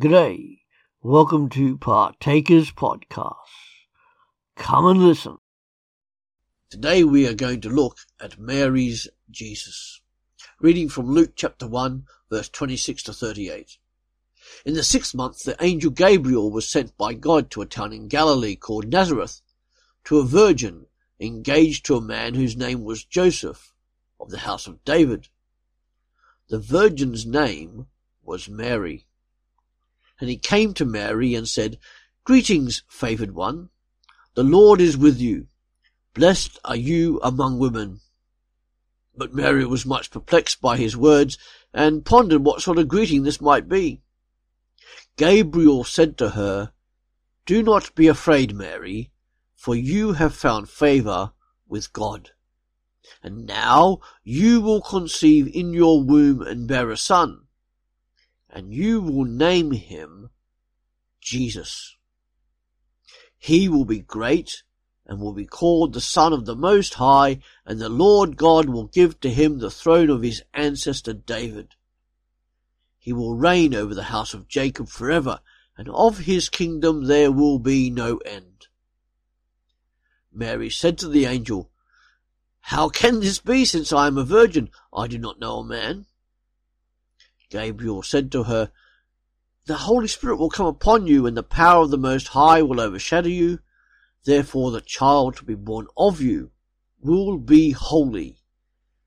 G'day. Welcome to Partakers Podcast. Come and listen. Today we are going to look at Mary's Jesus. Reading from Luke chapter 1 verse 26 to 38. In the sixth month the angel Gabriel was sent by God to a town in Galilee called Nazareth to a virgin engaged to a man whose name was Joseph of the house of David. The virgin's name was Mary. And he came to Mary and said, Greetings, favored one. The Lord is with you. Blessed are you among women. But Mary was much perplexed by his words and pondered what sort of greeting this might be. Gabriel said to her, Do not be afraid, Mary, for you have found favor with God. And now you will conceive in your womb and bear a son and you will name him Jesus. He will be great and will be called the Son of the Most High, and the Lord God will give to him the throne of his ancestor David. He will reign over the house of Jacob forever, and of his kingdom there will be no end. Mary said to the angel, How can this be, since I am a virgin? I do not know a man. Gabriel said to her, The Holy Spirit will come upon you, and the power of the Most High will overshadow you. Therefore the child to be born of you will be holy.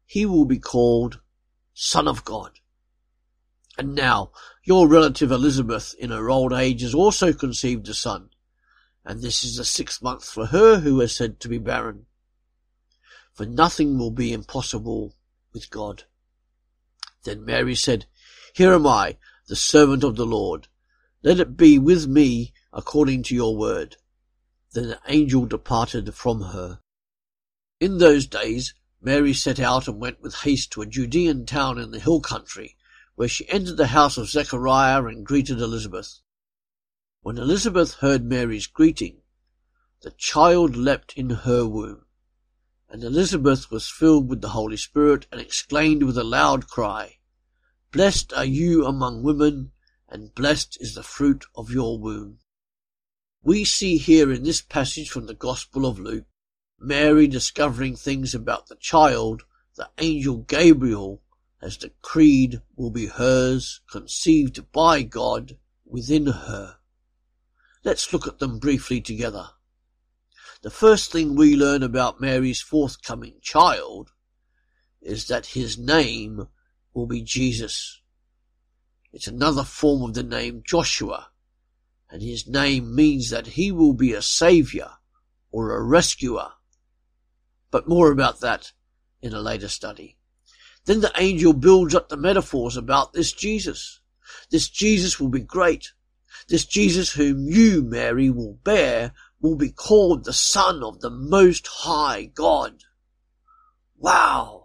He will be called Son of God. And now your relative Elizabeth in her old age has also conceived a son, and this is the sixth month for her who is said to be barren. For nothing will be impossible with God. Then Mary said, here am I, the servant of the Lord. Let it be with me according to your word. Then the angel departed from her. In those days, Mary set out and went with haste to a Judean town in the hill country, where she entered the house of Zechariah and greeted Elizabeth. When Elizabeth heard Mary's greeting, the child leapt in her womb. And Elizabeth was filled with the Holy Spirit and exclaimed with a loud cry, Blessed are you among women, and blessed is the fruit of your womb. We see here in this passage from the Gospel of Luke, Mary discovering things about the child the angel Gabriel has decreed will be hers, conceived by God within her. Let's look at them briefly together. The first thing we learn about Mary's forthcoming child is that his name will be Jesus. It's another form of the name Joshua, and his name means that he will be a savior or a rescuer. But more about that in a later study. Then the angel builds up the metaphors about this Jesus. This Jesus will be great. This Jesus whom you, Mary, will bear will be called the Son of the Most High God. Wow!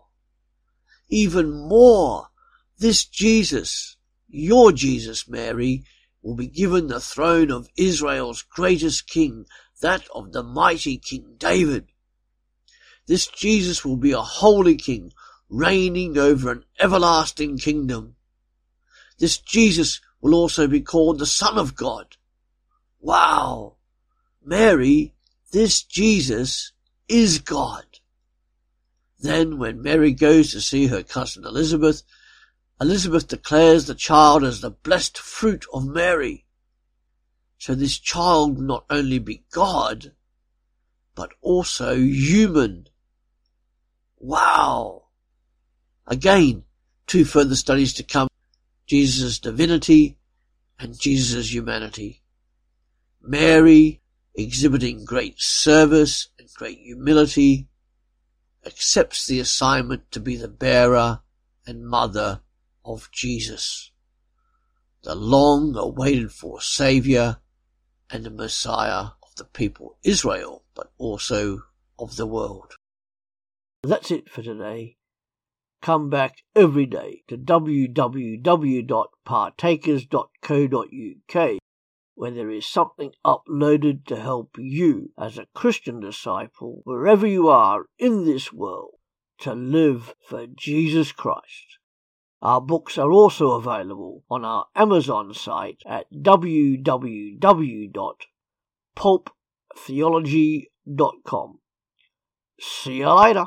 Even more. This Jesus, your Jesus, Mary, will be given the throne of Israel's greatest king, that of the mighty King David. This Jesus will be a holy king, reigning over an everlasting kingdom. This Jesus will also be called the Son of God. Wow! Mary, this Jesus is God. Then, when Mary goes to see her cousin Elizabeth, Elizabeth declares the child as the blessed fruit of Mary. So this child not only be God, but also human. Wow! Again, two further studies to come. Jesus' divinity and Jesus' humanity. Mary exhibiting great service and great humility accepts the assignment to be the bearer and mother of Jesus, the long awaited for Saviour and the Messiah of the people Israel, but also of the world. That's it for today. Come back every day to www.partakers.co.uk when there is something uploaded to help you as a Christian disciple, wherever you are in this world, to live for Jesus Christ. Our books are also available on our Amazon site at www.pulptheology.com. See you later.